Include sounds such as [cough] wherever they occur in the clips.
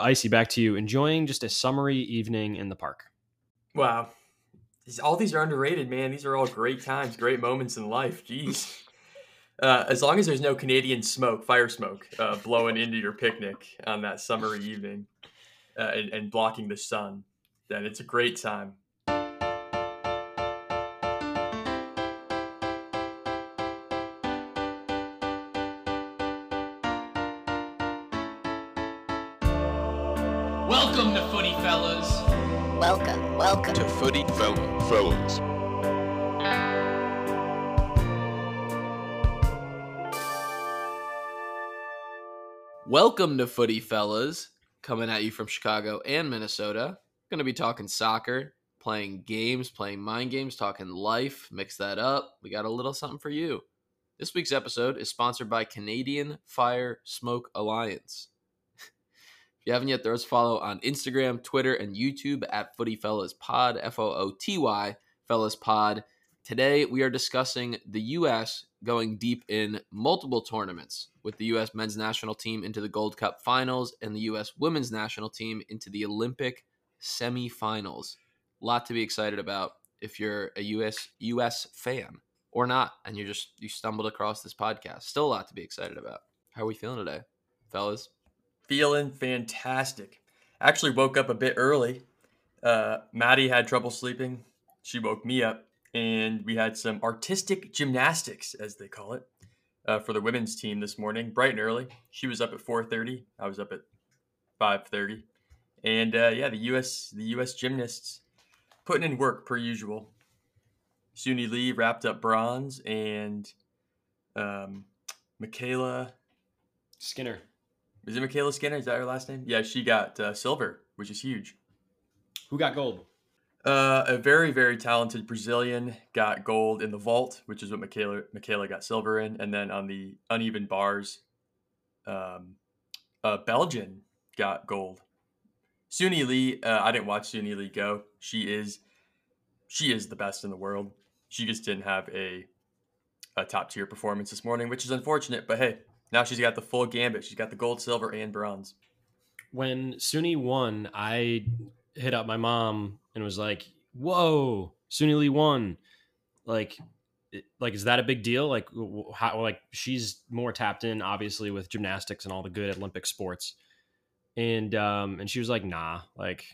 Icy, back to you. Enjoying just a summery evening in the park. Wow. all these are underrated, man. These are all great times, great moments in life. Jeez. Uh, as long as there's no Canadian smoke, fire smoke, uh, blowing into your picnic on that summery evening uh, and, and blocking the sun, then it's a great time. Footy Fellas. Welcome to Footy Fellas, coming at you from Chicago and Minnesota. Going to be talking soccer, playing games, playing mind games, talking life. Mix that up. We got a little something for you. This week's episode is sponsored by Canadian Fire Smoke Alliance. If you haven't yet, throw us follow on Instagram, Twitter, and YouTube at Footy Fellas Pod, F O O T Y Fellas Pod. Today, we are discussing the U.S. going deep in multiple tournaments with the U.S. men's national team into the Gold Cup finals and the U.S. women's national team into the Olympic semifinals. A lot to be excited about if you're a U.S. U.S. fan or not, and you just you stumbled across this podcast. Still a lot to be excited about. How are we feeling today, fellas? Feeling fantastic. Actually, woke up a bit early. Uh, Maddie had trouble sleeping. She woke me up, and we had some artistic gymnastics, as they call it, uh, for the women's team this morning, bright and early. She was up at 4:30. I was up at 5:30, and uh, yeah, the U.S. the U.S. gymnasts putting in work per usual. Suni Lee wrapped up bronze, and um, MyKayla Skinner is it MyKayla Skinner? Is that her last name? Yeah, she got uh, silver, which is huge. Who got gold? Uh, a very, very talented Brazilian got gold in the vault, which is what MyKayla MyKayla got silver in, and then on the uneven bars, um, a Belgian got gold. Suni Lee, uh, I didn't watch Suni Lee go. She is, she is the best in the world. She just didn't have a, a top tier performance this morning, which is unfortunate. But hey, now she's got the full gambit. She's got the gold, silver, and bronze. When Suni won, I hit up my mom and was like, "Whoa, Suni Lee won!" Like, like is that a big deal? Like, how? Like, she's more tapped in, obviously, with gymnastics and all the good Olympic sports. And um, and she was like, "Nah, like."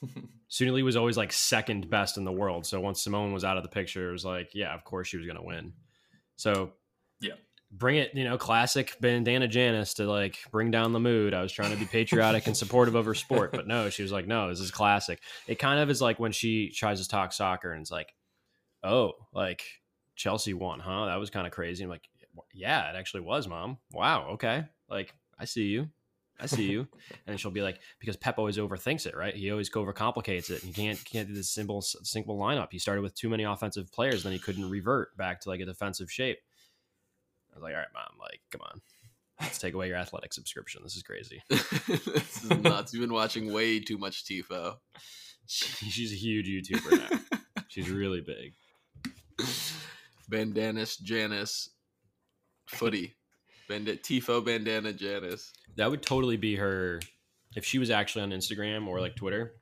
[laughs] Suni Lee was always like second best in the world. So once Simone was out of the picture, it was like, yeah, of course she was going to win. So yeah, bring it, you know, classic bandana Janice to like bring down the mood. I was trying to be patriotic and supportive of her sport, but no, she was like, no, this is classic. It kind of is like when she tries to talk soccer and it's like, oh, like Chelsea won, huh? That was kind of crazy. I'm like, yeah, it actually was, mom. Wow, okay. Like, I see you. I see you. [laughs] and she'll be like, because Pep always overthinks it, right? He always overcomplicates it. He can't can't do this simple simple lineup. He started with too many offensive players, then he couldn't revert back to like a defensive shape was like, all right, mom, like, come on. Let's take away your athletic subscription. This is crazy. [laughs] this is nuts. You've been watching way too much Tifo. She's a huge YouTuber now. [laughs] She's really big. Bandanas Janice footy. Bandit Tifo bandana Janice. That would totally be her if she was actually on Instagram or like Twitter.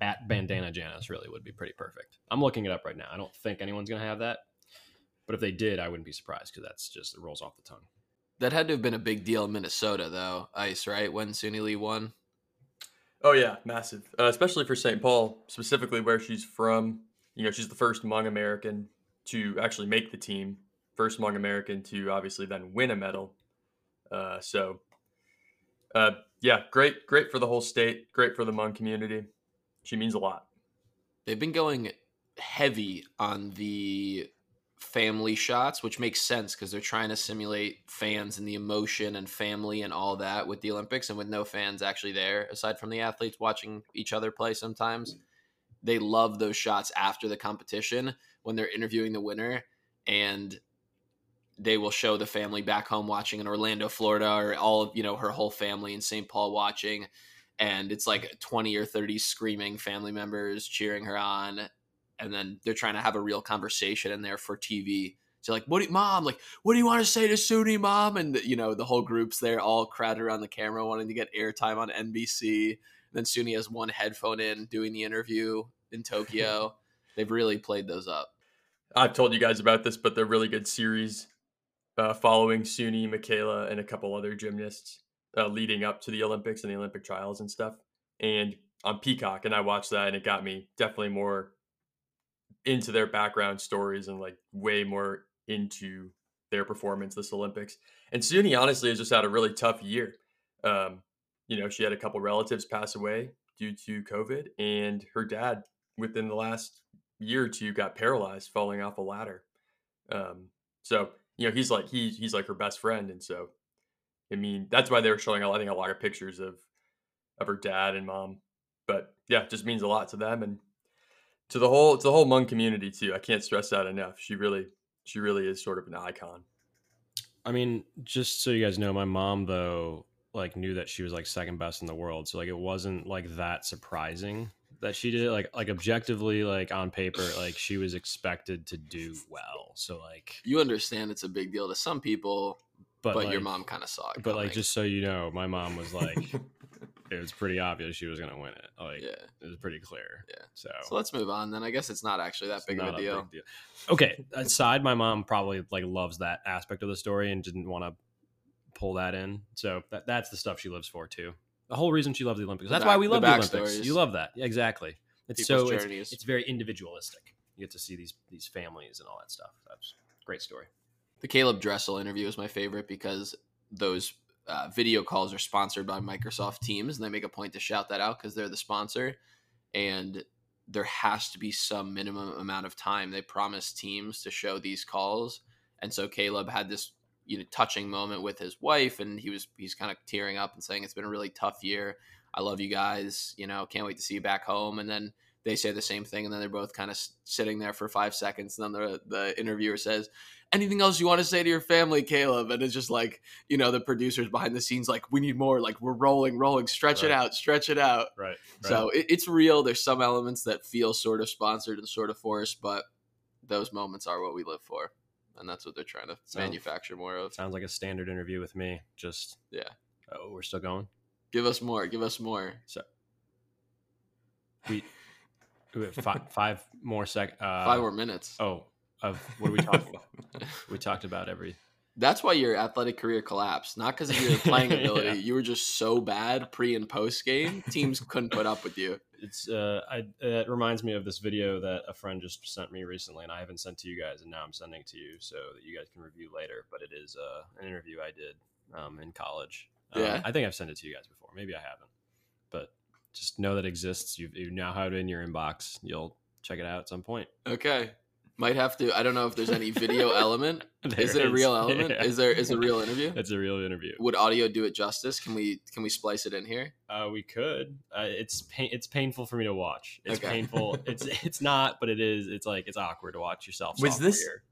At bandana Janice really would be pretty perfect. I'm looking it up right now. I don't think anyone's gonna have that, but if they did, I wouldn't be surprised because that's just it rolls off the tongue. That had to have been a big deal in Minnesota, though. Ice, right? When Suni Lee won. Oh yeah, massive. Uh, especially for St. Paul, specifically where she's from. You know, she's the first Hmong American to actually make the team. First Hmong American to obviously then win a medal. Uh, so, uh, yeah, great, great for the whole state. Great for the Hmong community. She means a lot. They've been going heavy on the family shots, which makes sense because they're trying to simulate fans and the emotion and family and all that with the Olympics and with no fans actually there, aside from the athletes watching each other play sometimes. They love those shots after the competition when they're interviewing the winner and they will show the family back home watching in Orlando, Florida, or all of, you know, her whole family in St. Paul watching. And it's like 20 or 30 screaming family members cheering her on and then they're trying to have a real conversation in there for TV So like, what do you, mom? Like, what do you want to say to Suni, mom? And you know, the whole group's there, all crowded around the camera, wanting to get airtime on NBC. And then Suni has one headphone in, doing the interview in Tokyo. [laughs] They've really played those up. I've told you guys about this, but they're really good series uh, following Suni, MyKayla, and a couple other gymnasts uh, leading up to the Olympics and the Olympic trials and stuff. And on Peacock, and I watched that, and it got me definitely more into their background stories and like way more into their performance this Olympics. And Suni honestly has just had a really tough year. Um, you know, she had a couple relatives pass away due to COVID, and her dad within the last year or two got paralyzed falling off a ladder. Um, so you know, he's like he he's like her best friend, and so I mean that's why they were showing I think a lot of pictures of of her dad and mom. But yeah, just means a lot to them and to the whole to the whole Hmong community too. I can't stress that enough. She really she really is sort of an icon. I mean, just so you guys know, my mom though like knew that she was like second best in the world, so like it wasn't like that surprising that she did it. Like like objectively, like on paper, like she was expected to do well. So like, You understand it's a big deal to some people, but, but, your mom kind of saw it. But like, just so you know, my mom was like, [laughs] it was pretty obvious she was gonna win it. Like, yeah. it was pretty clear. Yeah. So, So let's move on then. I guess it's not actually that it's big of a deal. big Okay, [laughs] aside, my mom probably like loves that aspect of the story and didn't want to pull that in. So that that's the stuff she lives for too. The whole reason she loves the Olympics. The That's back- why we love the, Olympics. backstories. You love that, yeah, exactly. It's People's so it's, it's very individualistic. You get to see these these families and all that stuff. That's a great story. The Caeleb Dressel interview is my favorite because those uh, video calls are sponsored by Microsoft Teams, and they make a point to shout that out because they're the sponsor. And there has to be some minimum amount of time they promise teams to show these calls. And so Caeleb had this you know touching moment with his wife, and he was he's kind of tearing up and saying it's been a really tough year. I love you guys. You know, can't wait to see you back home. And then they say the same thing, and then they're both kind of sitting there for five seconds. And then the the interviewer says, anything else you want to say to your family, Caeleb? And it's just like, you know, the producers behind the scenes, like, we need more. Like, we're rolling, rolling, stretch it out, stretch it out. Right. So it, it's real. There's some elements that feel sort of sponsored and sort of forced, but those moments are what we live for. And that's what they're trying to Sounds- manufacture more of. sounds like a standard interview with me. Just Yeah. Oh, we're still going. Give us more. Give us more. We, we five, [laughs] five more sec. Uh, Five more minutes. Oh, of what do we talk? we [laughs] talked about every. That's why your athletic career collapsed, not because of your [laughs] playing ability. Yeah. You were just so bad pre and post game. Teams couldn't put up with you. It's uh, I it reminds me of this video that a friend just sent me recently, and I haven't sent to you guys, and now I'm sending to you so that you guys can review later. But it is uh, an interview I did um, in college. Um, Yeah. I think I've sent it to you guys before. Maybe I haven't, but just know that it exists. You you now have it in your inbox. You'll check it out at some point. Okay. Might have to. I don't know if there's any video [laughs] element. is There it a real element? [laughs] Yeah. Is there is a real interview? [laughs] It's a real interview. Would audio do it justice? Can we can we splice it in here? Uh, we could. Uh, it's pain. It's painful for me to watch. It's Okay. painful. It's it's not, but it is. It's like it's awkward to watch yourself. Was this- year.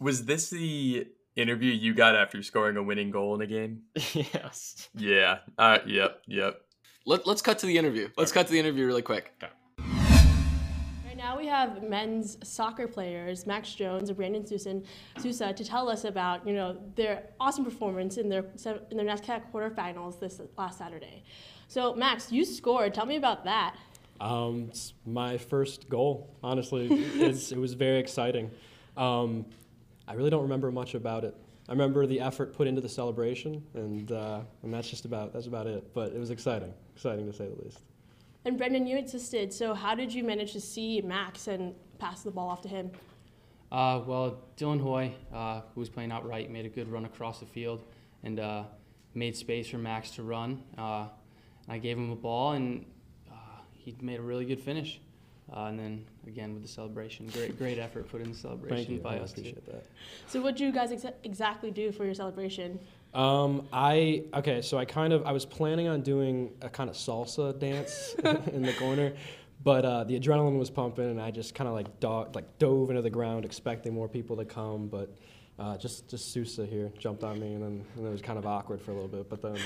Was this the interview you got after scoring a winning goal in a game? yes. Yeah. Uh, yep. Yep. Let, let's cut to the interview. Let's Okay. cut to the interview really quick. Right now we have men's soccer players Max Jones and Brandon Susan, Sousa to tell us about you know their awesome performance in their se- in their NESCAC quarterfinals this last Saturday. So Max, you scored. Tell me about that. Um, it's my first goal, honestly. [laughs] it's, it was very exciting. Um, I really don't remember much about it. I remember the effort put into the celebration, and uh, and that's just about that's about it. But it was exciting, exciting to say the least. And Brendan, you assisted. So how did you manage to see Max and pass the ball off to him? Uh, well, Dylan Hoy, uh, who was playing out right, made a good run across the field and uh, made space for Max to run. Uh, I gave him a ball, and uh, he made a really good finish. Uh, and then again with the celebration, great, great effort put in the celebration Thank you. by I us too. appreciate that. So what did you guys ex- exactly do for your celebration? Um, I okay, so I kind of I was planning on doing a kind of salsa dance [laughs] in the corner, but uh, the adrenaline was pumping, and I just kind of like dog, like dove into the ground, expecting more people to come, but uh, just just Sousa here jumped on me, and then and it was kind of awkward for a little bit, but then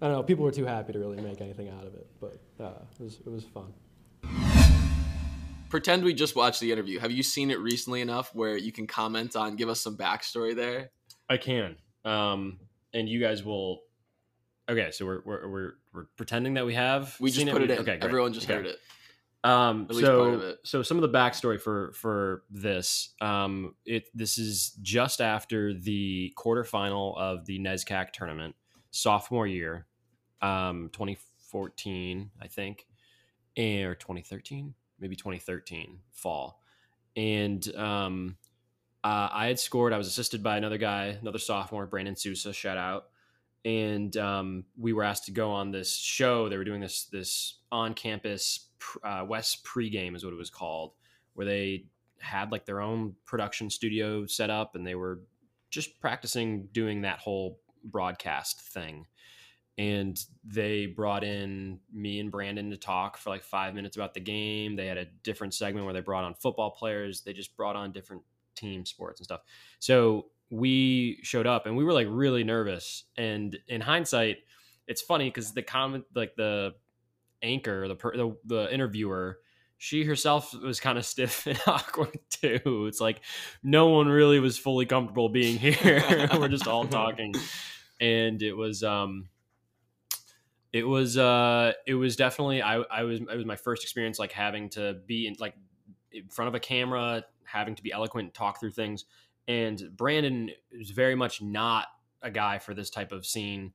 I don't know, people were too happy to really make anything out of it, but uh, it was it was fun. Pretend we just watched the interview. Have you seen it recently enough where you can comment on, give us some backstory there? I can. Um, and you guys will. Okay, so we're we're we're, we're pretending that we have. We just put it, in. Okay, great. Everyone just Okay. heard it. Um, At least part so of it. so some of the backstory for for this. Um, it this is just after the quarterfinal of the NESCAC tournament, sophomore year, um, 2014, I think, and, or 2013, maybe 2013 fall, and um, uh, I had scored. I was assisted by another guy, another sophomore, Brandon Sousa. Shout out. And um, we were asked to go on this show. They were doing this this on campus uh, West pregame is what it was called, where they had like their own production studio set up, and they were just practicing doing that whole broadcast thing. And they brought in me and Brandon to talk for like five minutes about the game. They had a different segment where they brought on football players. They just brought on different team sports and stuff. So we showed up and we were like really nervous. And in hindsight, it's funny because the comment, like the anchor, the, per, the the interviewer, she herself was kind of stiff [laughs] and awkward too. It's like no one really was fully comfortable being here. [laughs] we're just all talking, and it was um, it was uh, it was definitely I I was it was my first experience like having to be in like in front of a camera, having to be eloquent, talk through things. And Brandon is very much not a guy for this type of scene.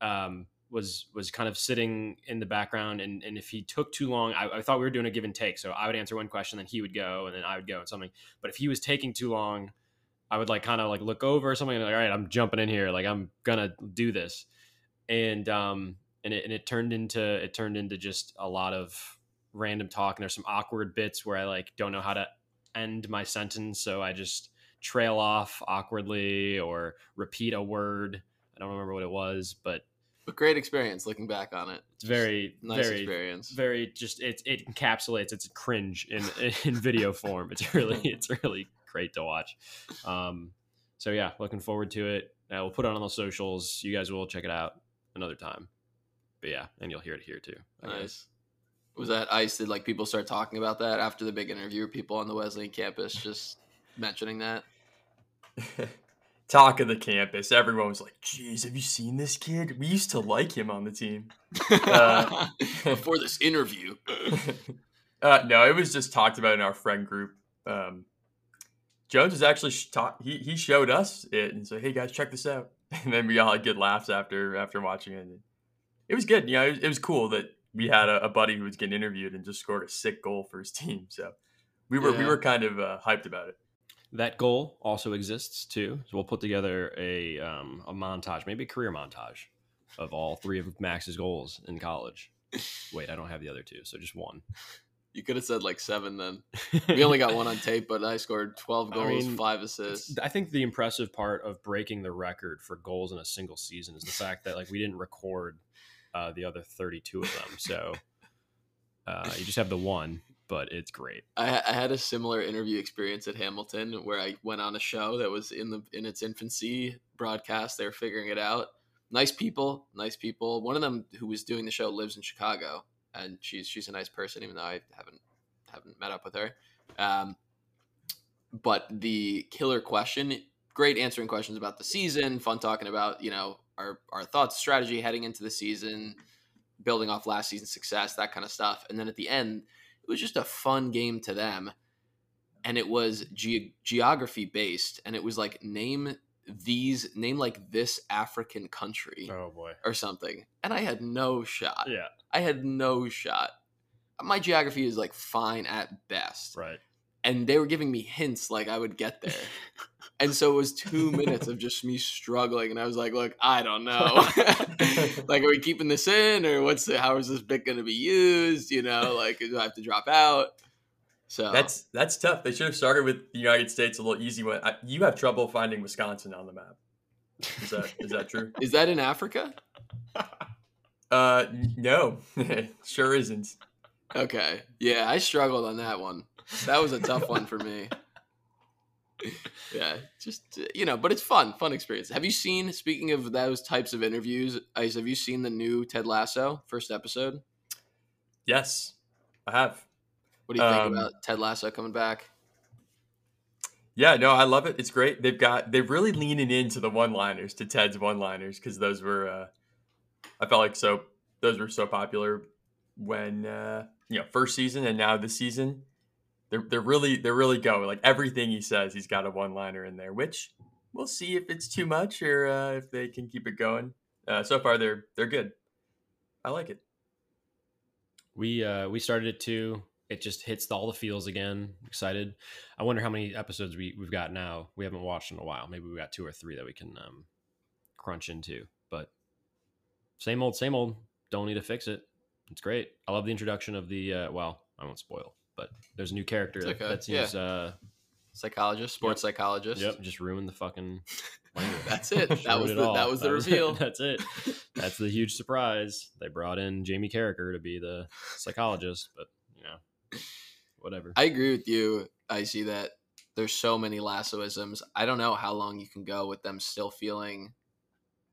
Um, was was kind of sitting in the background, and and if he took too long, I, I thought we were doing a give and take. So I would answer one question, then he would go, and then I would go and something. But if he was taking too long, I would like kind of like look over or something, and like, all right, I'm jumping in here, like I'm gonna do this, and um, and it and it turned into it turned into just a lot of random talk, and there's some awkward bits where I like don't know how to end my sentence, so I just trail off awkwardly or repeat a word. I don't remember what it was, but But great experience looking back on it. it's very nice very experience. very just it it encapsulates it's cringe in [laughs] in video form. It's really [laughs] it's really great to watch. Um, so yeah, looking forward to it. Uh, we'll put it on the socials. You guys will check it out another time. But yeah, and you'll hear it here too. I guess. Nice. Was that ice? Did like people start talking about that after the big interview? People on the Wesleyan campus just mentioning that. [laughs] Talk of the campus. Everyone was like, "Geez, have you seen this kid? We used to like him on the team." [laughs] Uh, [laughs] Before this interview, uh, no, it was just talked about in our friend group. Um, Jones was actually ta- he he showed us it and said, "Hey guys, check this out." And then we all had good laughs after after watching it. It was good. You know, it was, it was cool that we had a, a buddy who was getting interviewed and just scored a sick goal for his team. So we were we were kind of uh, hyped about it. That goal also exists too. So we'll put together a um, a montage, maybe a career montage of all three of Max's goals in college. Wait, I don't have the other two, so just one. you could have said like seven. Then [laughs] we only got one on tape, but I scored twelve I goals, mean, five assists. I think the impressive part of breaking the record for goals in a single season is the fact that like we didn't record uh, the other 32 of them. So uh, you just have the one, but it's great. I, I had a similar interview experience at Hamilton where I went on a show that was in the in its infancy broadcast. They were figuring it out. Nice people, nice people. One of them who was doing the show lives in Chicago, and she's she's a nice person, even though I haven't haven't met up with her. Um, but the killer question, great answering questions about the season, fun talking about you know our our thoughts, strategy heading into the season, building off last season's success, that kind of stuff. And then at the end, it was just a fun game to them and it was ge- geography based and it was like name these name like this african country Oh boy. or something and i had no shot Yeah. i had no shot my geography is like fine at best Right. and they were giving me hints like i would get there [laughs] and so it was two [laughs] minutes of just me struggling and i was like look i don't know [laughs] [laughs] like are we keeping this in or what's the how is this bit going to be used you know like do i have to drop out so That's that's tough. They should have started with the United States a little easy one. I, you have trouble finding Wisconsin on the map. Is that is that true? is that in africa Uh, no, sure isn't. okay yeah i struggled on that one that was a tough one for me yeah just uh, you know but it's fun fun experience have you seen speaking of those types of interviews ice have you seen the new ted lasso first episode Yes, I have. what do you think Um, about Ted Lasso coming back? Yeah, no, I love it. It's great. They've got they're really leaning into the one-liners to Ted's one-liners because those were uh I felt like so those were so popular when uh you know first season and now this season. They're they're really they're really going like everything he says he's got a one-liner in there, which we'll see if it's too much or uh, if they can keep it going. Uh, so far they're they're good. I like it. We uh we started it too. It just hits all the feels again. Excited. I wonder how many episodes we we've got now. We haven't watched in a while. Maybe we got two or three that we can um crunch into. But same old, same old. Don't need to fix it. It's great. I love the introduction of the uh well, I won't spoil, but there's a new character that, okay. that seems uh Psychologist, sports psychologist. yep, just ruined the fucking [laughs] language. That's it. [laughs] That was it the- that was the reveal. That's it. [laughs] That's the huge surprise. They brought in Jamie Carragher to be the psychologist, but you know, whatever. I agree with you. I see that there's so many lassoisms. I don't know how long you can go with them still feeling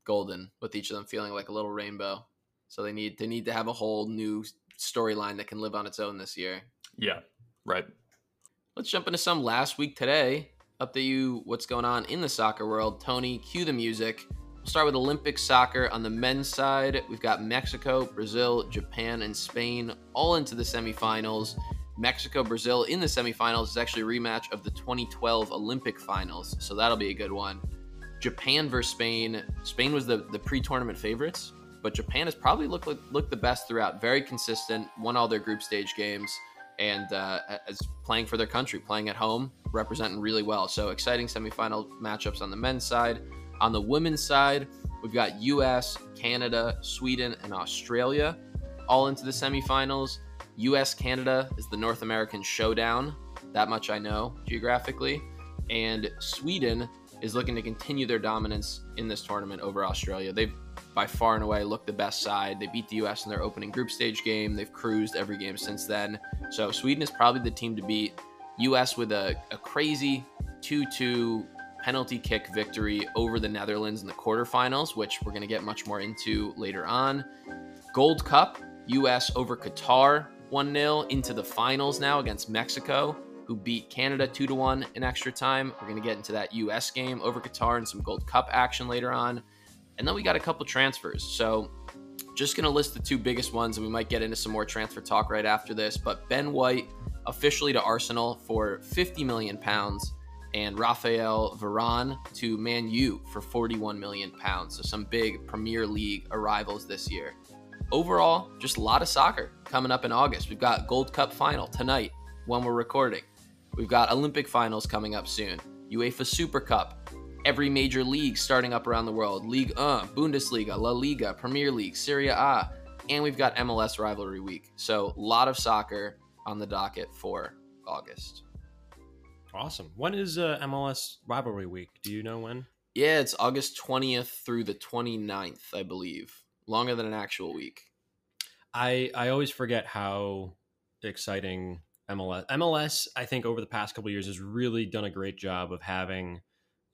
golden, with each of them feeling like a little rainbow. So they need they need to have a whole new storyline that can live on its own this year. Yeah. Right. Let's jump into some last week today. Update you what's going on in the soccer world. Tony, cue the music. We'll start with Olympic soccer on the men's side. We've got Mexico, Brazil, Japan, and Spain all into the semifinals. Mexico, Brazil in the semifinals is actually a rematch of the 2012 Olympic finals, so that'll be a good one. Japan versus Spain. Spain was the, the pre-tournament favorites, but Japan has probably looked looked the best throughout. Very consistent, won all their group stage games, and uh, is playing for their country, playing at home, representing really well. So exciting semifinal matchups on the men's side. On the women's side, we've got U.S., Canada, Sweden, and Australia all into the semifinals. U.S. Canada is the North American showdown. That much I know geographically. And Sweden is looking to continue their dominance in this tournament over Australia. They've by far and away looked the best side. They beat the U.S. in their opening group stage game. They've cruised every game since then. So Sweden is probably the team to beat. U.S. with a, a crazy 2 2 penalty kick victory over the Netherlands in the quarterfinals, which we're going to get much more into later on. Gold Cup, U.S. over Qatar 1 0 into the finals now against Mexico, who beat Canada 2 1 in extra time. We're going to get into that U.S. game over Qatar and some Gold Cup action later on. And then we got a couple transfers. So just going to list the two biggest ones, and we might get into some more transfer talk right after this. But Ben White officially to Arsenal for 50 million pounds, and Rafael Varane to Man U for 41 million pounds. So some big Premier League arrivals this year. Overall, just a lot of soccer coming up in August. We've got Gold Cup final tonight when we're recording. We've got Olympic finals coming up soon. UEFA Super Cup, every major league starting up around the world League 1, Bundesliga, La Liga, Premier League, Serie A, and we've got MLS rivalry week. So, a lot of soccer on the docket for August. Awesome. When is uh, MLS rivalry week? Do you know when? Yeah, it's August 20th through the 29th, I believe. Longer than an actual week. I I always forget how exciting MLS MLS I think over the past couple of years has really done a great job of having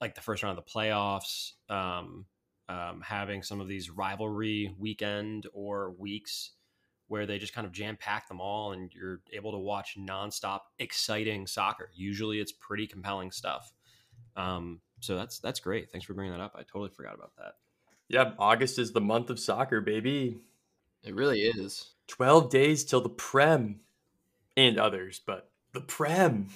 like the first round of the playoffs, um, um, having some of these rivalry weekend or weeks where they just kind of jam pack them all and you're able to watch nonstop exciting soccer. Usually it's pretty compelling stuff. Um, so that's that's great. Thanks for bringing that up. I totally forgot about that. Yeah, August is the month of soccer, baby. It really is. 12 days till the Prem and others, but the Prem.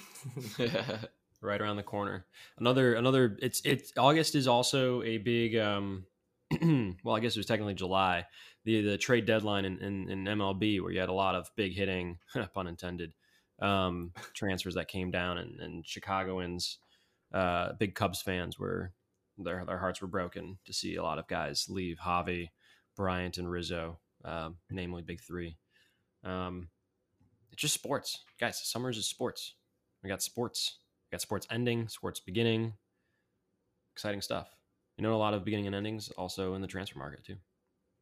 [laughs] [laughs] right around the corner. Another another it's it's August is also a big um [clears throat] well I guess it was technically July. The the trade deadline in, in, in MLB where you had a lot of big hitting, [laughs] pun intended, um transfers that came down and, and Chicagoans uh big Cubs fans were their their hearts were broken to see a lot of guys leave Javy, Bryant and Rizzo, um, namely big three. Um it's just sports. Guys, summer's is sports. We got sports. We got sports ending, sports beginning. Exciting stuff. You know, a lot of beginning and endings also in the transfer market too.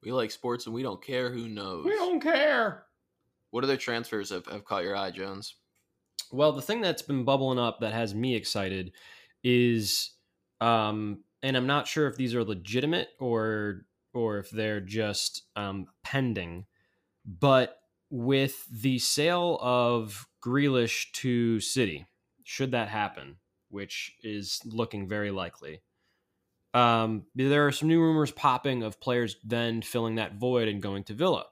we like sports and we don't care who knows. We don't care. What other transfers have, have caught your eye, Jones? Well, the thing that's been bubbling up that has me excited is, um, and I'm not sure if these are legitimate or or if they're just um, pending, but with the sale of Grealish to City, should that happen, which is looking very likely. Um, there are some new rumors popping of players then filling that void and going to Villa,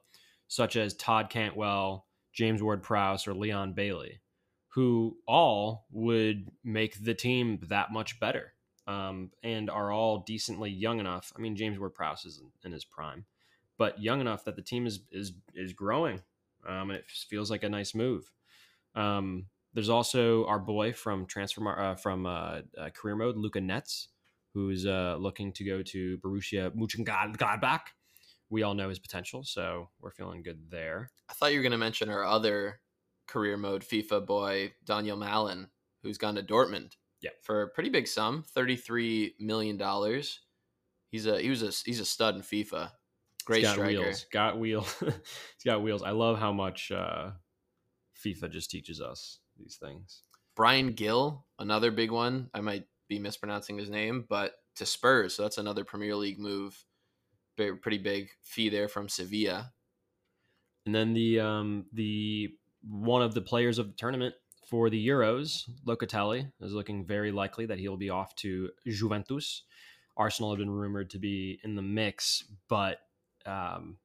such as Todd Cantwell, James Ward Prowse, or Leon Bailey, who all would make the team that much better um, and are all decently young enough. I mean, James Ward Prowse is in, his prime, but young enough that the team is is is growing, um, and it feels like a nice move. Um, there's also our boy from transfer uh, from uh, uh, career mode, Luca Netz who's uh, looking to go to Borussia Mönchengladbach. We all know his potential, so we're feeling good there. I thought you were going to mention our other career mode FIFA boy, Donyell Malen, who's gone to Dortmund. Yeah, for a pretty big sum, thirty-three million dollars. He's a he was a he's a stud in FIFA. Great got striker. Wheels. Got wheels. [laughs] he's got wheels. I love how much uh, FIFA just teaches us these things. Bryan Gil, another big one. I might be mispronouncing his name, but to Spurs. So that's another Premier League move. Pretty big fee there from Sevilla. And then the um, the one of the players of the tournament for the Euros, Locatelli, is looking very likely that he'll be off to Juventus. Arsenal have been rumored to be in the mix, but um,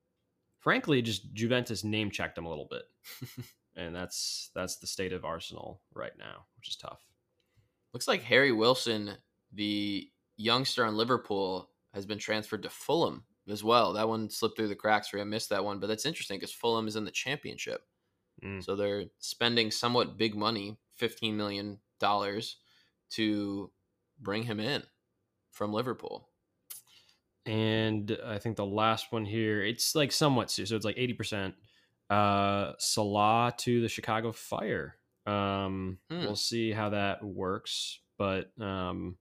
frankly, just Juventus name checked him a little bit, [laughs] and that's that's the state of Arsenal right now, which is tough. Looks like Harry Wilson, the youngster on Liverpool, has been transferred to Fulham as well. That one slipped through the cracks for. I missed that one, but that's interesting because Fulham is in the championship. Mm. So they're spending somewhat big money, $15 million, to bring him in from Liverpool. And I think the last one here, it's like somewhat so it's like 80%. Uh, Salah to the Chicago Fire. Um, Hmm. We'll see how that works, but um,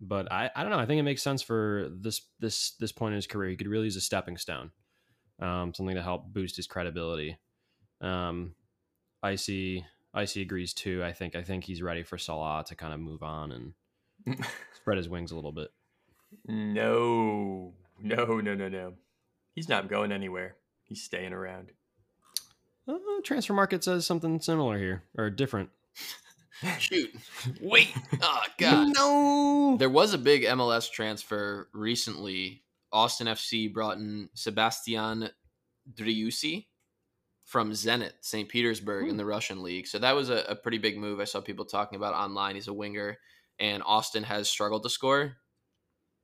but I, I don't know. I think it makes sense for this this this point in his career. He could really use a stepping stone, um, something to help boost his credibility. Um, Icy Icy agrees too. I think I think he's ready for Salah to kind of move on and [laughs] spread his wings a little bit. No, no, no, no, no. He's not going anywhere. He's staying around. Uh, transfer market says something similar here or different. [laughs] Shoot. [laughs] Wait. Oh, God. No. There was a big MLS transfer recently. Austin FC brought in Sebastian Driussi from Zenit, St. Petersburg in the Russian league. So that was a, a pretty big move. I saw people talking about online. He's a winger, and Austin has struggled to score.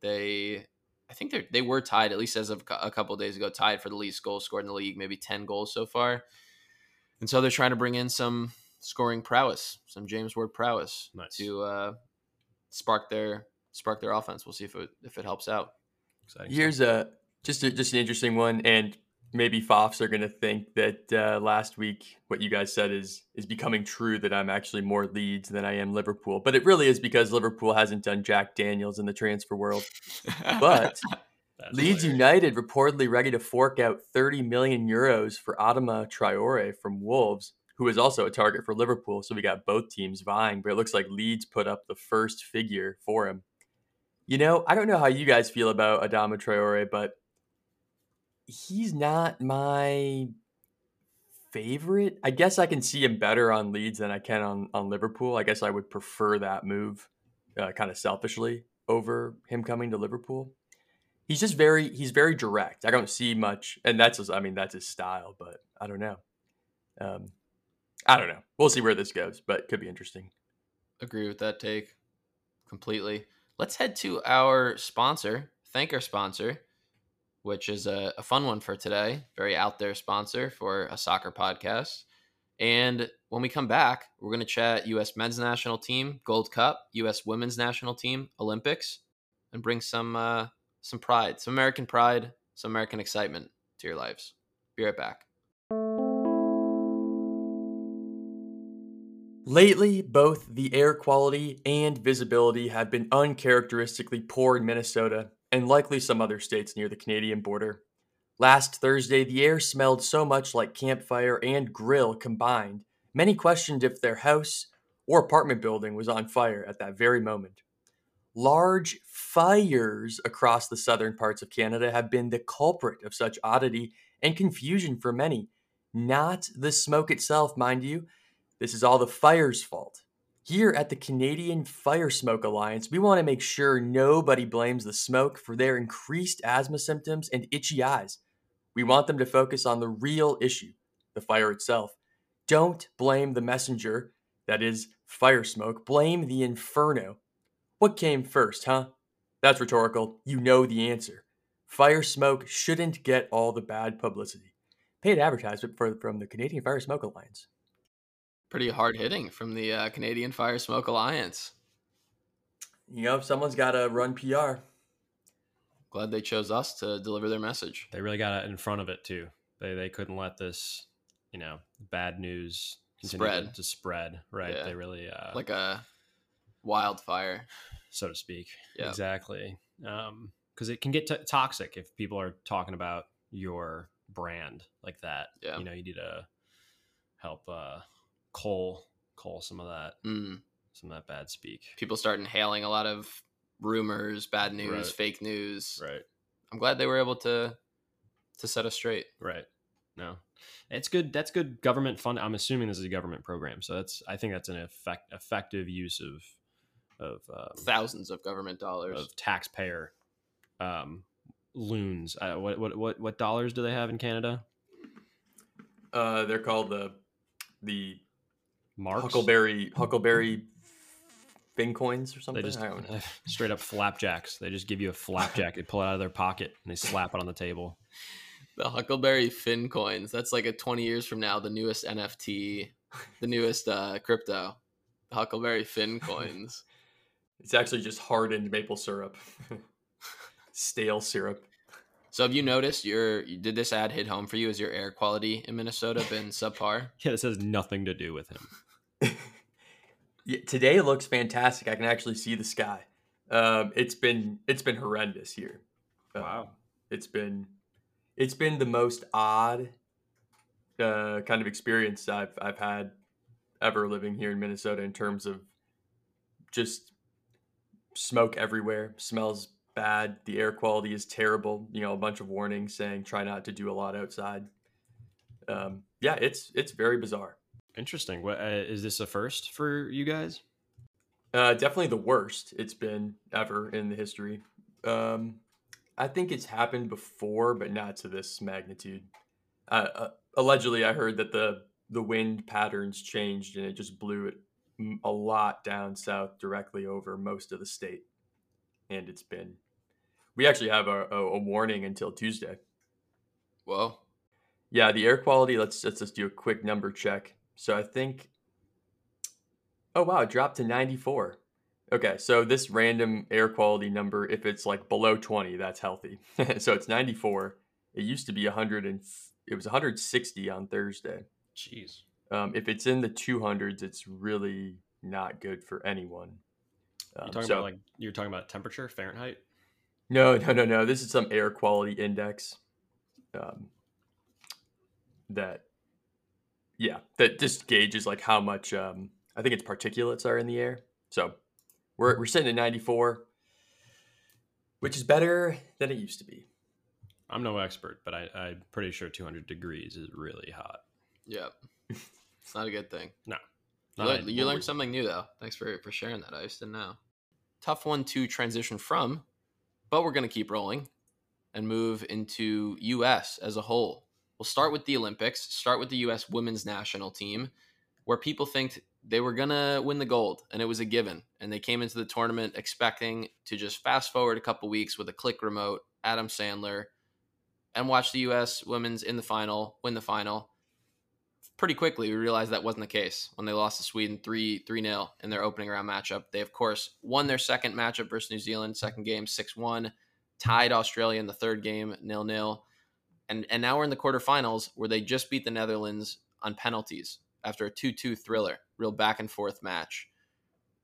They, I think they they were tied at least as of a couple of days ago, tied for the least goals scored in the league, maybe ten goals so far. And so they're trying to bring in some scoring prowess, some James Ward prowess Nice. to uh, spark their spark their offense. We'll see if it if it helps out. Exciting Here's a just a, just an interesting one, and maybe Foffs are going to think that uh, last week what you guys said is is becoming true that I'm actually more Leeds than I am Liverpool, but it really is because Liverpool hasn't done Jack Daniels in the transfer world. But [laughs] Leeds hilarious. United reportedly ready to fork out 30 million euros for Adama Traore from Wolves, who is also a target for Liverpool. So we got both teams vying, but it looks like Leeds put up the first figure for him. You know, I don't know how you guys feel about Adama Traore, but he's not my favorite. I guess I can see him better on Leeds than I can on, on Liverpool. I guess I would prefer that move uh, kind of selfishly over him coming to Liverpool he's just very he's very direct. I don't see much, and that's his, I mean that's his style, but I don't know. Um, I don't know. We'll see where this goes, but could be interesting. Agree with that take completely. Let's head to our sponsor. Thank our sponsor, which is a, a fun one for today. Very out there sponsor for a soccer podcast. And when we come back, we're going to chat U.S. men's national team, Gold Cup, U.S. women's national team, Olympics, and bring some uh, some pride, some American pride, some American excitement to your lives. Be right back. Lately, both the air quality and visibility have been uncharacteristically poor in Minnesota and likely some other states near the Canadian border. Last Thursday, the air smelled so much like campfire and grill combined, many questioned if their house or apartment building was on fire at that very moment. Large fires across the southern parts of Canada have been the culprit of such oddity and confusion for many, not the smoke itself, mind you. This is all the fire's fault. Here at the Canadian Fire Smoke Alliance, we want to make sure nobody blames the smoke for their increased asthma symptoms and itchy eyes. We want them to focus on the real issue, the fire itself. Don't blame the messenger, that is, fire smoke. Blame the inferno. What came first, huh? That's rhetorical. You know the answer. Fire smoke shouldn't get all the bad publicity. Paid advertisement for, from the Canadian Fire Smoke Alliance. Pretty hard hitting from the uh, Canadian Fire Smoke Alliance. You know, someone's got to run PR. Glad they chose us to deliver their message. They really got it in front of it too. They they couldn't let this, you know, bad news continue Spread. to spread. Right. Yeah. They really uh, Like a wildfire. so to speak. Yeah. Exactly. Um, because it can get t- toxic if people are talking about your brand like that. Yeah. You know, you need to help uh cull cull some of that Mm. some of that bad speak. People start inhaling a lot of rumors, bad news, Right. fake news. Right. I'm glad they were able to to set us straight. Right. No, it's good. That's good government fund. I'm assuming this is a government program, so that's. I think that's an effect, effective use of of um, Thousands of government dollars. of taxpayer um, loons. Uh, what what what what dollars do they have in Canada? Uh, they're called the the Marks. Huckleberry Huckleberry Finn coins or They something. just I don't know. [laughs] straight up flapjacks. They just give you a flapjack. [laughs] They pull it out of their pocket and they slap it on the table. The Huckleberry Finn coins. That's like a 20 years from now, the newest NFT, the newest uh, crypto. The Huckleberry Finn [laughs] coins. It's actually just hardened maple syrup, stale syrup. So have you noticed your did this ad hit home for you? Has your air quality in Minnesota been subpar? Yeah, this has nothing to do with him. [laughs] Yeah, today looks fantastic. I can actually see the sky. Um, it's been it's been horrendous here. Um, Wow. it's been it's been the most odd uh, kind of experience I've I've had ever living here in Minnesota in terms of just smoke everywhere, smells bad, the air quality is terrible. You know, a bunch of warnings saying try not to do a lot outside. Um, yeah, it's it's very bizarre. Interesting. What uh, is this a first for you guys? Uh, definitely the worst it's been ever in the history. Um, I think it's happened before, but not to this magnitude. Uh, uh, allegedly, I heard that the the wind patterns changed and it just blew it a lot down south, directly over most of the state. And it's been. We actually have a, a, a warning until Tuesday. Well, Yeah, the air quality. Let's let's just do a quick number check. So I think. Oh wow, it dropped to ninety four. Okay, so this random air quality number, if it's like below twenty, that's healthy. [laughs] so it's ninety four. It used to be hundred and it was one hundred sixty on Thursday. Jeez. Um, if it's in the two hundreds, it's really not good for anyone. Um, talking so- about like you're talking about temperature, Fahrenheit? no, no, no, no. This is some air quality index. Um, that, yeah, that just gauges like how much. Um, I think it's particulates are in the air. So we're we're sitting at ninety four, which is better than it used to be. I'm no expert, but I, I'm pretty sure 200 degrees is really hot. Yeah. It's not a good thing. [laughs] No. You, Not learned, you learned something new though. Thanks for for sharing that. I just didn't know. Tough one to transition from, but we're gonna keep rolling and move into U.S. as a whole. We'll start with the Olympics. Start with the U.S. women's national team, where people think they were gonna win the gold, and it was a given. And they came into the tournament expecting to just fast forward a couple weeks with a click remote, Adam Sandler, and watch the U.S. women's in the final, win the final pretty quickly we realized that wasn't the case when they lost to Sweden 3 3 0 in their opening round matchup. They, of course, won their second matchup versus New Zealand, second game 6 1, tied Australia in the third game 0 0. And, and now we're in the quarterfinals where they just beat the Netherlands on penalties after a 2 2 thriller, real back and forth match.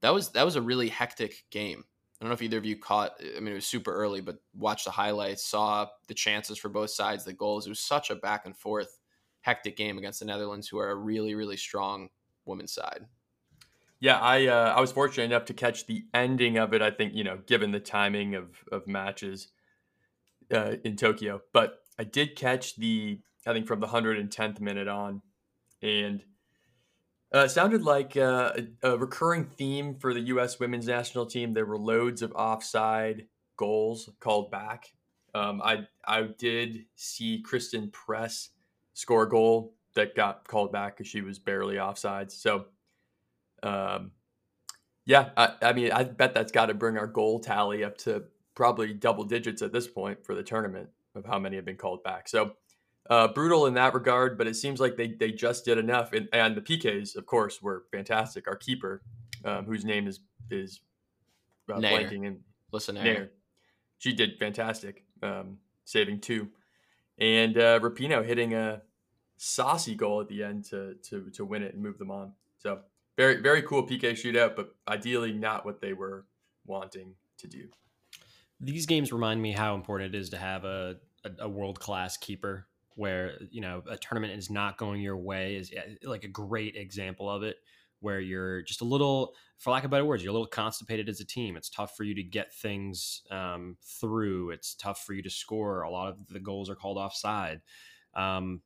That was that was a really hectic game. I don't know if either of you caught. I mean, it was super early, but watched the highlights, saw the chances for both sides, the goals. It was such a back and forth hectic game against the Netherlands, who are a really, really strong women's side. Yeah, I uh, I was fortunate enough to catch the ending of it. I think you know, given the timing of of matches uh, in Tokyo, but I did catch the I think from the 110th minute on. And uh, sounded like uh, a, a recurring theme for the U.S. women's national team. There were loads of offside goals called back. Um, I I did see Christen Press score a goal that got called back because she was barely offside. So, um, yeah, I, I mean, I bet that's got to bring our goal tally up to probably double digits at this point for the tournament of how many have been called back. So, uh, brutal in that regard, but it seems like they, they just did enough. And, and the PKs, of course, were fantastic. Our keeper, um, whose name is is uh, Naeher. blanking, and Listen, Naeher. Aaron. She did fantastic, um, saving two, and uh, Rapinoe hitting a saucy goal at the end to to to win it and move them on. So very very cool PK shootout, but ideally not what they were wanting to do. These games remind me how important it is to have a, a, a world class keeper where you know a tournament is not going your way is like a great example of it where you're just a little for lack of better words you're a little constipated as a team. It's tough for you to get things um, through. It's tough for you to score. A lot of the goals are called offside. Um,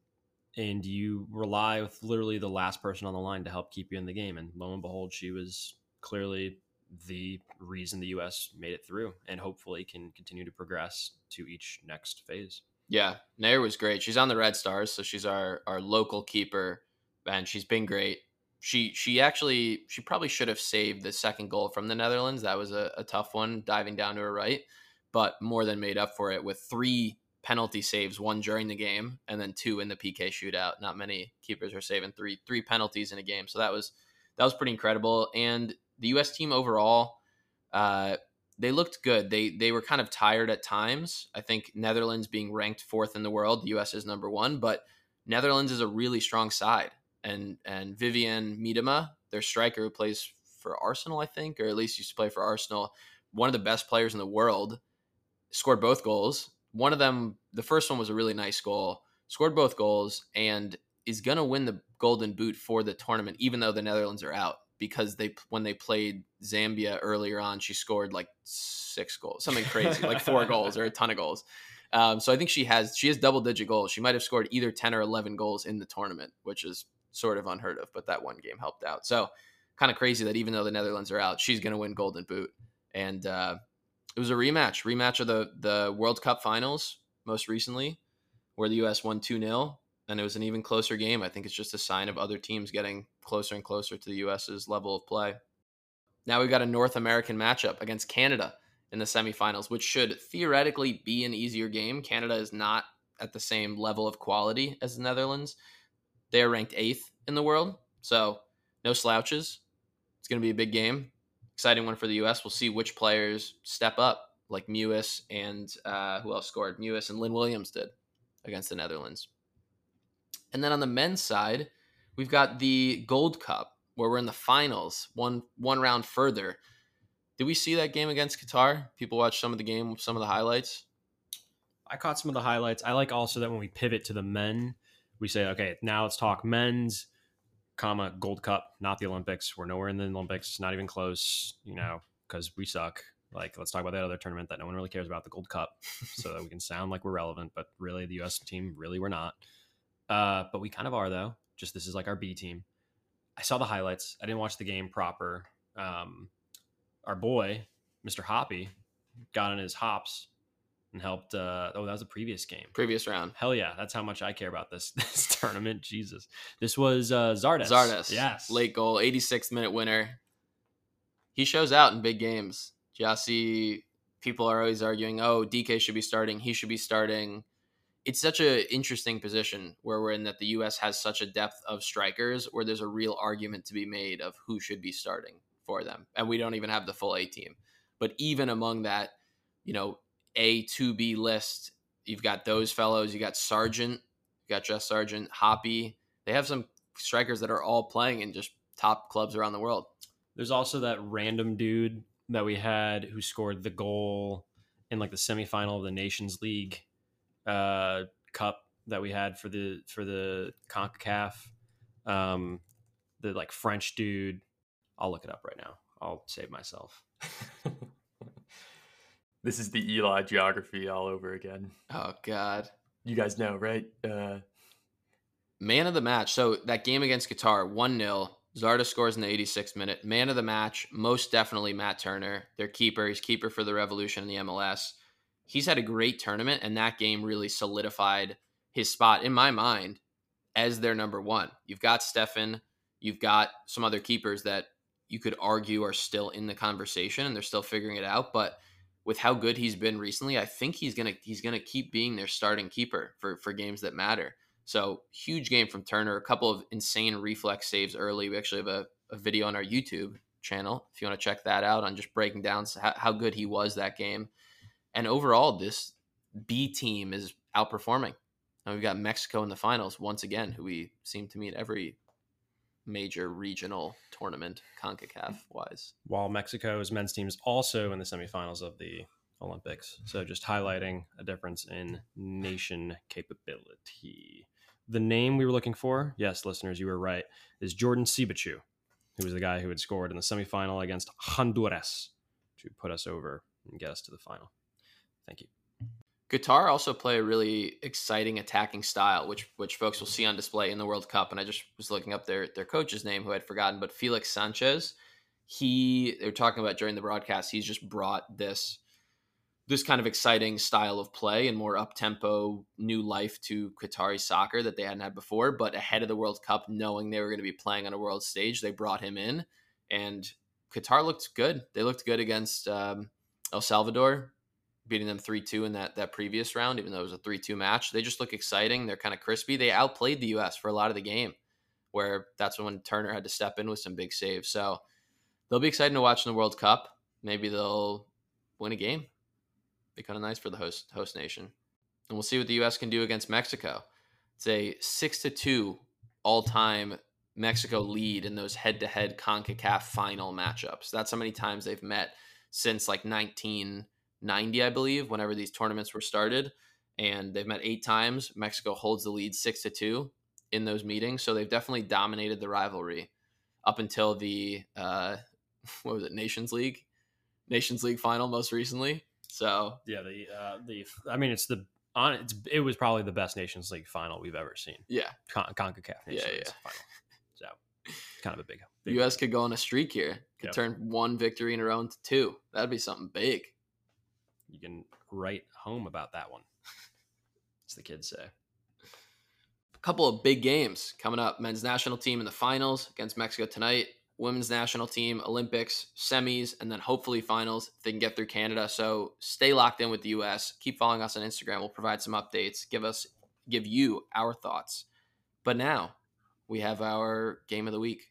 and you rely with literally the last person on the line to help keep you in the game. And lo and behold she was clearly the reason the U.S. made it through, and hopefully can continue to progress to each next phase. Yeah, Naeher was great. She's on the Red Stars, so she's our our local keeper, and she's been great. She she actually she probably should have saved the second goal from the Netherlands. That was a, a tough one, diving down to her right, but more than made up for it with three penalty saves, one during the game and then two in the PK shootout. Not many keepers are saving three three penalties in a game, so that was that was pretty incredible. And the U.S. team overall, uh, they looked good. They they were kind of tired at times. I think Netherlands being ranked fourth in the world, the U.S. is number one, but Netherlands is a really strong side. And and Vivianne Miedema, their striker who plays for Arsenal, I think, or at least used to play for Arsenal, one of the best players in the world, scored both goals. One of them, the first one was a really nice goal, scored both goals, and is going to win the Golden Boot for the tournament, even though the Netherlands are out because they when they played Zambia earlier on, she scored like six goals, something crazy, like four goals or a ton of goals. Um, so I think she has she has double digit goals. She might have scored either ten or eleven goals in the tournament, which is sort of unheard of. But that one game helped out. So kind of crazy that even though the Netherlands are out, she's going to win Golden Boot. And uh, it was a rematch, rematch of the the World Cup finals most recently, where the U.S. won two 0 and it was an even closer game. I think it's just a sign of other teams getting closer and closer to the U.S.'s level of play. Now we've got a North American matchup against Canada in the semifinals, which should theoretically be an easier game. Canada is not at the same level of quality as the Netherlands. They are ranked eighth in the world, so no slouches. It's going to be a big game, exciting one for the U.S. We'll see which players step up, like Mewis and uh, who else scored? Mewis and Lynn Williams did against the Netherlands. And then on the men's side, we've got the Gold Cup where we're in the finals, one one round further. Did we see that game against Qatar? People watch some of the game, some of the highlights. I caught some of the highlights. I like also that when we pivot to the men, we say, okay, now let's talk men's, comma Gold Cup, not the Olympics. We're nowhere in the Olympics, not even close. You know, because we suck. Like, let's talk about that other tournament that no one really cares about, the Gold Cup, [laughs] so that we can sound like we're relevant. But really, the U.S. team, really, we're not. Uh, but we kind of are though. Just this is like our B team. I saw the highlights. I didn't watch the game proper. Um, our boy, Mr. Hoppe, got on his hops and helped. Uh, oh, that was a previous game. Previous round. Hell yeah, that's how much I care about this [laughs] this tournament. Jesus, this was uh, Zardes. Zardes. yes, Late goal, 86th minute winner. He shows out in big games. Gyasi, people are always arguing, oh, Dike should be starting. He should be starting. It's such an interesting position where we're in that the U.S. has such a depth of strikers where there's a real argument to be made of who should be starting for them. And we don't even have the full A team. But even among that, you know, A to B list, you've got those fellows. You got Sargent, you got Josh Sargent, Hoppe. They have some strikers that are all playing in just top clubs around the world. There's also that random dude that we had who scored the goal in like the semifinal of the Nations League uh, Cup that we had for the for the Concacaf. Um, the like French dude. I'll look it up right now. I'll save myself. [laughs] this is the Eli geography all over again. Oh God. You guys know, right? Uh, Man of the match. So that game against Qatar, 1 0. Zardes scores in the 86th minute. Man of the match, most definitely Matt Turner, their keeper. He's keeper for the Revolution in the MLS. He's had a great tournament, and that game really solidified his spot in my mind as their number one. You've got Steffen, you've got some other keepers that you could argue are still in the conversation and they're still figuring it out. But with how good he's been recently, I think he's gonna he's gonna keep being their starting keeper for for games that matter. So huge game from Turner. A couple of insane reflex saves early. We actually have a, a video on our YouTube channel if you want to check that out on just breaking down how, how good he was that game. And overall, this B team is outperforming. And we've got Mexico in the finals once again, who we seem to meet every major regional tournament, CONCACAF mm. wise. While Mexico's men's team is also in the semifinals of the Olympics. So just highlighting a difference in nation capability. The name we were looking for, yes, listeners, you were right, is Jordan Siebatcheu, who was the guy who had scored in the semifinal against Honduras to put us over and get us to the final. Thank you. Qatar also play a really exciting attacking style, which which folks will see on display in the World Cup. And I just was looking up their their coach's name, who I'd forgotten, but Felix Sanchez. He they were talking about during the broadcast. He's just brought this this kind of exciting style of play and more up tempo, new life to Qatari soccer that they hadn't had before. But ahead of the World Cup, knowing they were going to be playing on a world stage, they brought him in, and Qatar looked good. They looked good against um, El Salvador, beating them three two in that that previous round, even though it was a three two match. They just look exciting. They're kind of crispy. They outplayed the U.S. for a lot of the game, where that's when Turner had to step in with some big saves. So they'll be exciting to watch in the World Cup. Maybe they'll win a game be kind of nice for the host host nation. And we'll see what the U.S. can do against Mexico. It's a six to two all time Mexico lead in those head to head Concacaf final matchups. That's how many times they've met since like 1990, I believe, whenever these tournaments were started. And they've met eight times. Mexico holds the lead six to two in those meetings. So they've definitely dominated the rivalry up until the uh, [laughs] what was it, Nations League, Nations League final most recently. So yeah, the uh, the I mean, it's the on it's it was probably the best Nations League final we've ever seen. Yeah, Con- Concacaf Nations yeah, yeah. final. So kind of a big. big U.S. could go on a streak here. Could Yep. turn one victory in a row into two. That'd be something big. You can write home about that one. [laughs] As the kids say. A couple of big games coming up. Men's national team in the finals against Mexico tonight. Women's national team, Olympics, semis, and then hopefully finals if they can get through Canada. So stay locked in with the US. Keep following us on Instagram. We'll provide some updates. Give us give you our thoughts. But now we have our game of the week.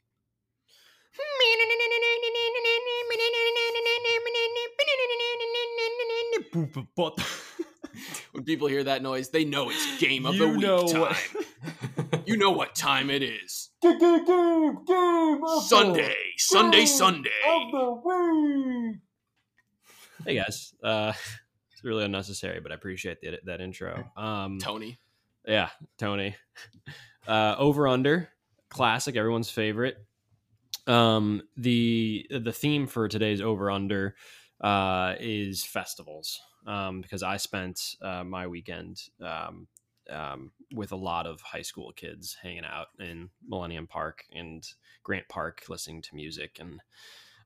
[laughs] When people hear that noise, they know it's game of the week know time. what- you know what time it is. [laughs] Game, game, game Sunday, Sunday, Sunday. of the week. Hey guys, uh, [laughs] it's really unnecessary, but I appreciate that that intro. Um, Tony. yeah, Tony. Uh, over under classic, everyone's favorite. Um, the the theme for today's over under uh, is festivals. Um, because I spent uh, my weekend um, um, with a lot of high school kids hanging out in Millennium Park and Grant Park, listening to music and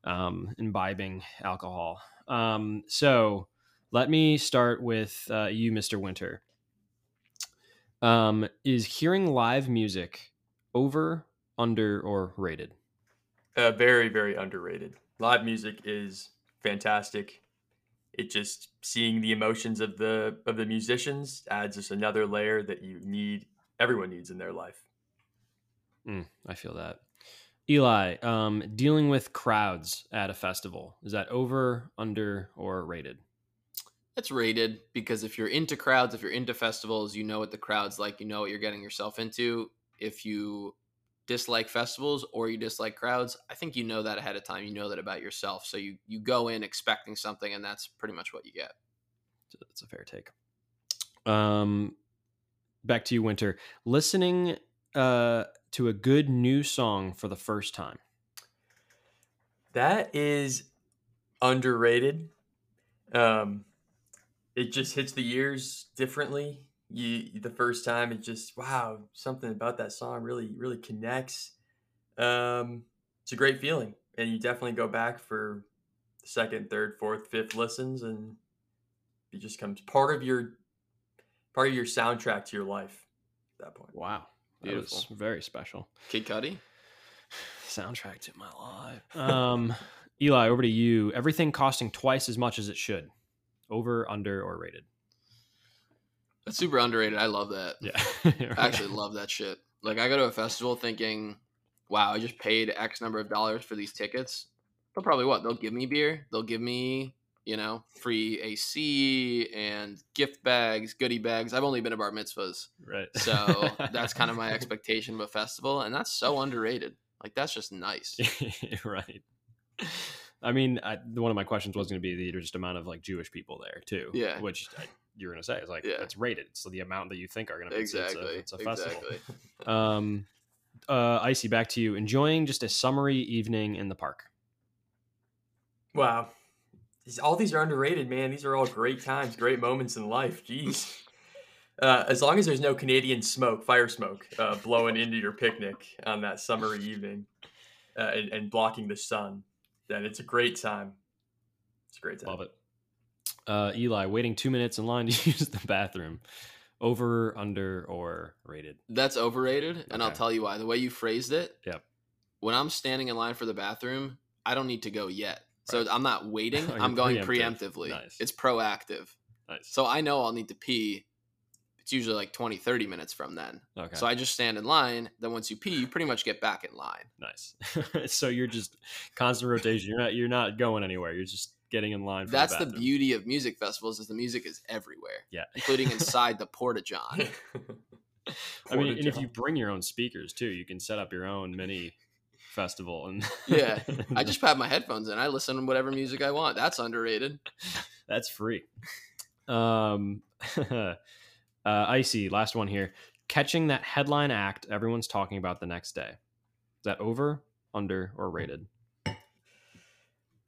um, imbibing alcohol. Um, so let me start with uh, you, Mr. Winter. Um, is hearing live music over, under, or rated? Uh, very, very underrated. Live music is fantastic. It just seeing the emotions of the of the musicians adds just another layer that you need. Everyone needs in their life. Mm, I feel that. Eli, um, dealing with crowds at a festival is that over, under, or rated? It's rated because if you're into crowds, if you're into festivals, you know what the crowd's like, you know what you're getting yourself into. If you dislike festivals or you dislike crowds, I think you know that ahead of time. You know that about yourself. So you you go in expecting something and that's pretty much what you get. That's a fair take. Um, back to you, Winter. Listening uh, to a good new song for the first time. That is underrated. Um, it just hits the ears differently You the first time it just wow, something about that song really really connects. Um, it's a great feeling, and you definitely go back for second, third, fourth, fifth listens, and it just comes part of your part of your soundtrack to your life at that point. Wow. That was Beautiful. very special. Kid Cudi. [sighs] Soundtrack to my life. Um, [laughs] Eli, over to you. Everything costing twice as much as it should. Over, under, or rated? That's super underrated. I love that. Yeah. [laughs] I actually love that shit. Like I go to a festival thinking, wow, I just paid X number of dollars for these tickets. They'll probably what? They'll give me beer. They'll give me, you know, free AC and gift bags, goodie bags. I've only been to bar mitzvahs. right. So [laughs] that's kind of my expectation of a festival. And that's so underrated. Like that's just nice. [laughs] right. I mean, I, one of my questions was going to be the just amount of like Jewish people there too. Yeah. Which I, you're going to say It's like Yeah. it's rated, so the amount that you think are going to be it's a- Exactly. It's a, festival. exactly. [laughs] Um, uh, Icy, back to you. Enjoying just a summery evening in the park. Wow. These, all these are underrated, man. These are all great times, great moments in life. Jeez. [laughs] Uh, as long as there's no Canadian smoke, fire smoke, uh, blowing into your picnic on that summery evening uh, and, and blocking the sun, then it's a great time. It's a great time. Love it. Uh, Eli, waiting two minutes in line to [laughs] use the bathroom. Over, under, or rated? That's overrated, and I'll tell you why. The way you phrased it. Yep. When I'm standing in line for the bathroom, I don't need to go yet. So I'm not [laughs] waiting. I'm going preemptive. preemptively. Nice. It's proactive. Nice. So I know I'll need to pee. It's usually like 20, 30 minutes from then. okay. So I just stand in line. Then once you pee, you pretty much get back in line. nice. [laughs] so you're just constant rotation. You're not. You're not going anywhere. You're just getting in line. For That's the, the beauty of music festivals is the music is everywhere, Yeah. including [laughs] inside the porta john. [laughs] I mean, and if you bring your own speakers too, you can set up your own mini festival. And Yeah, I [laughs] just have my headphones in. I listen to whatever music I want. That's underrated. that's free. Um, uh, icy. Last one here. Catching that headline act everyone's talking about the next day. Is that over, under, or rated?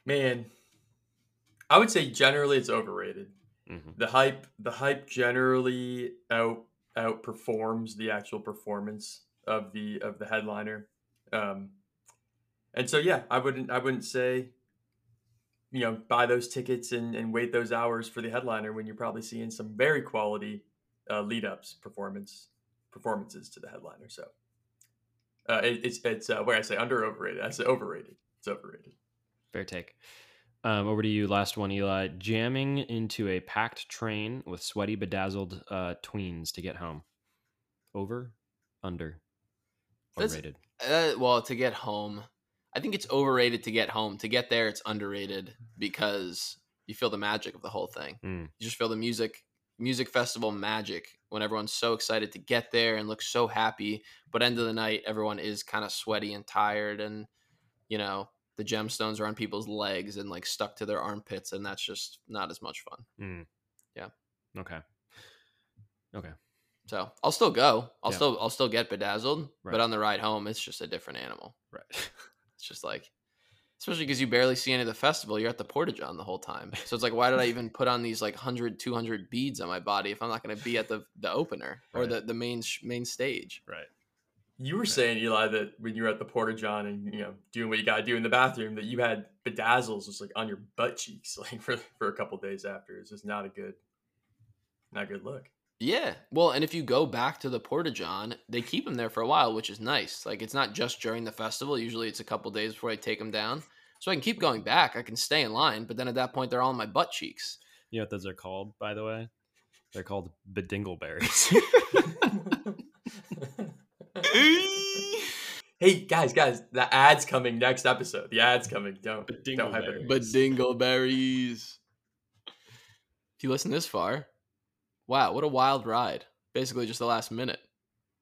Man, I would say generally it's overrated. Mm-hmm. The hype, the hype generally out outperforms the actual performance of the of the headliner. Um, and so yeah, I wouldn't I wouldn't say you know buy those tickets and, and wait those hours for the headliner when you're probably seeing some very quality uh, lead ups performance performances to the headliner. So uh, it, it's it's uh, where I say under overrated. I say overrated. It's overrated. Fair take. Um, over to you. Last one, Eli. Jamming into a packed train with sweaty, bedazzled uh, tweens to get home. Over, under, or That's- rated. Uh, well, to get home, I think it's overrated to get home. To get there, it's underrated because you feel the magic of the whole thing. Mm. You just feel the music, music festival magic when everyone's so excited to get there and looks so happy. But end of the night, everyone is kind of sweaty and tired, and you know the gemstones are on people's legs and like stuck to their armpits, and that's just not as much fun. Mm. Yeah. Okay. Okay. So I'll still go. I'll Yeah. still I'll still get bedazzled, Right. but on the ride home, it's just a different animal. Right. [laughs] It's just like, especially because you barely see any of the festival. You're at the Porta John the whole time. [laughs] So it's like, why did I even put on these like 100, 200 beads on my body if I'm not going to be at the the opener or the, the main sh- main stage? right. You were saying, Eli, that when you were at the Porta John and you know doing what you got to do in the bathroom, that you had bedazzles just like on your butt cheeks, [laughs] like for for a couple days after. It's just not a good, not a good look. Yeah. Well, and if you go back to the Porta John, they keep them there for a while, which is nice. Like it's not just during the festival. Usually it's a couple days before I take them down. So I can keep going back. I can stay in line, but then at that point they're all on my butt cheeks. You know what those are called, by the way? They're called bedingleberries. [laughs] [laughs] [laughs] hey guys, guys, the ad's coming next episode. The ad's coming. Don't don't hype it. But dingleberries. If you listen this far, wow, what a wild ride. Basically just the last minute.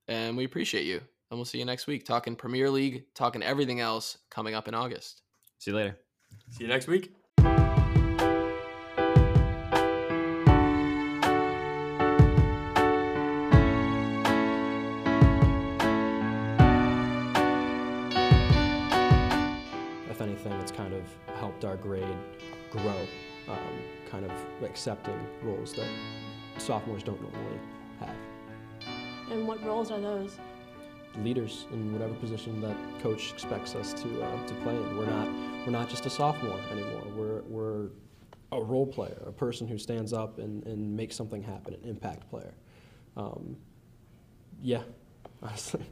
And we appreciate you. And we'll see you next week talking Premier League, talking everything else coming up in August. See you later. See you next week. Grow, um, kind of accepting roles that sophomores don't normally have. And what roles are those? Leaders in whatever position that coach expects us to uh, to play in. We're not we're not just a sophomore anymore. We're we're a role player, a person who stands up and, and makes something happen, an impact player. Um, yeah, [laughs] honestly.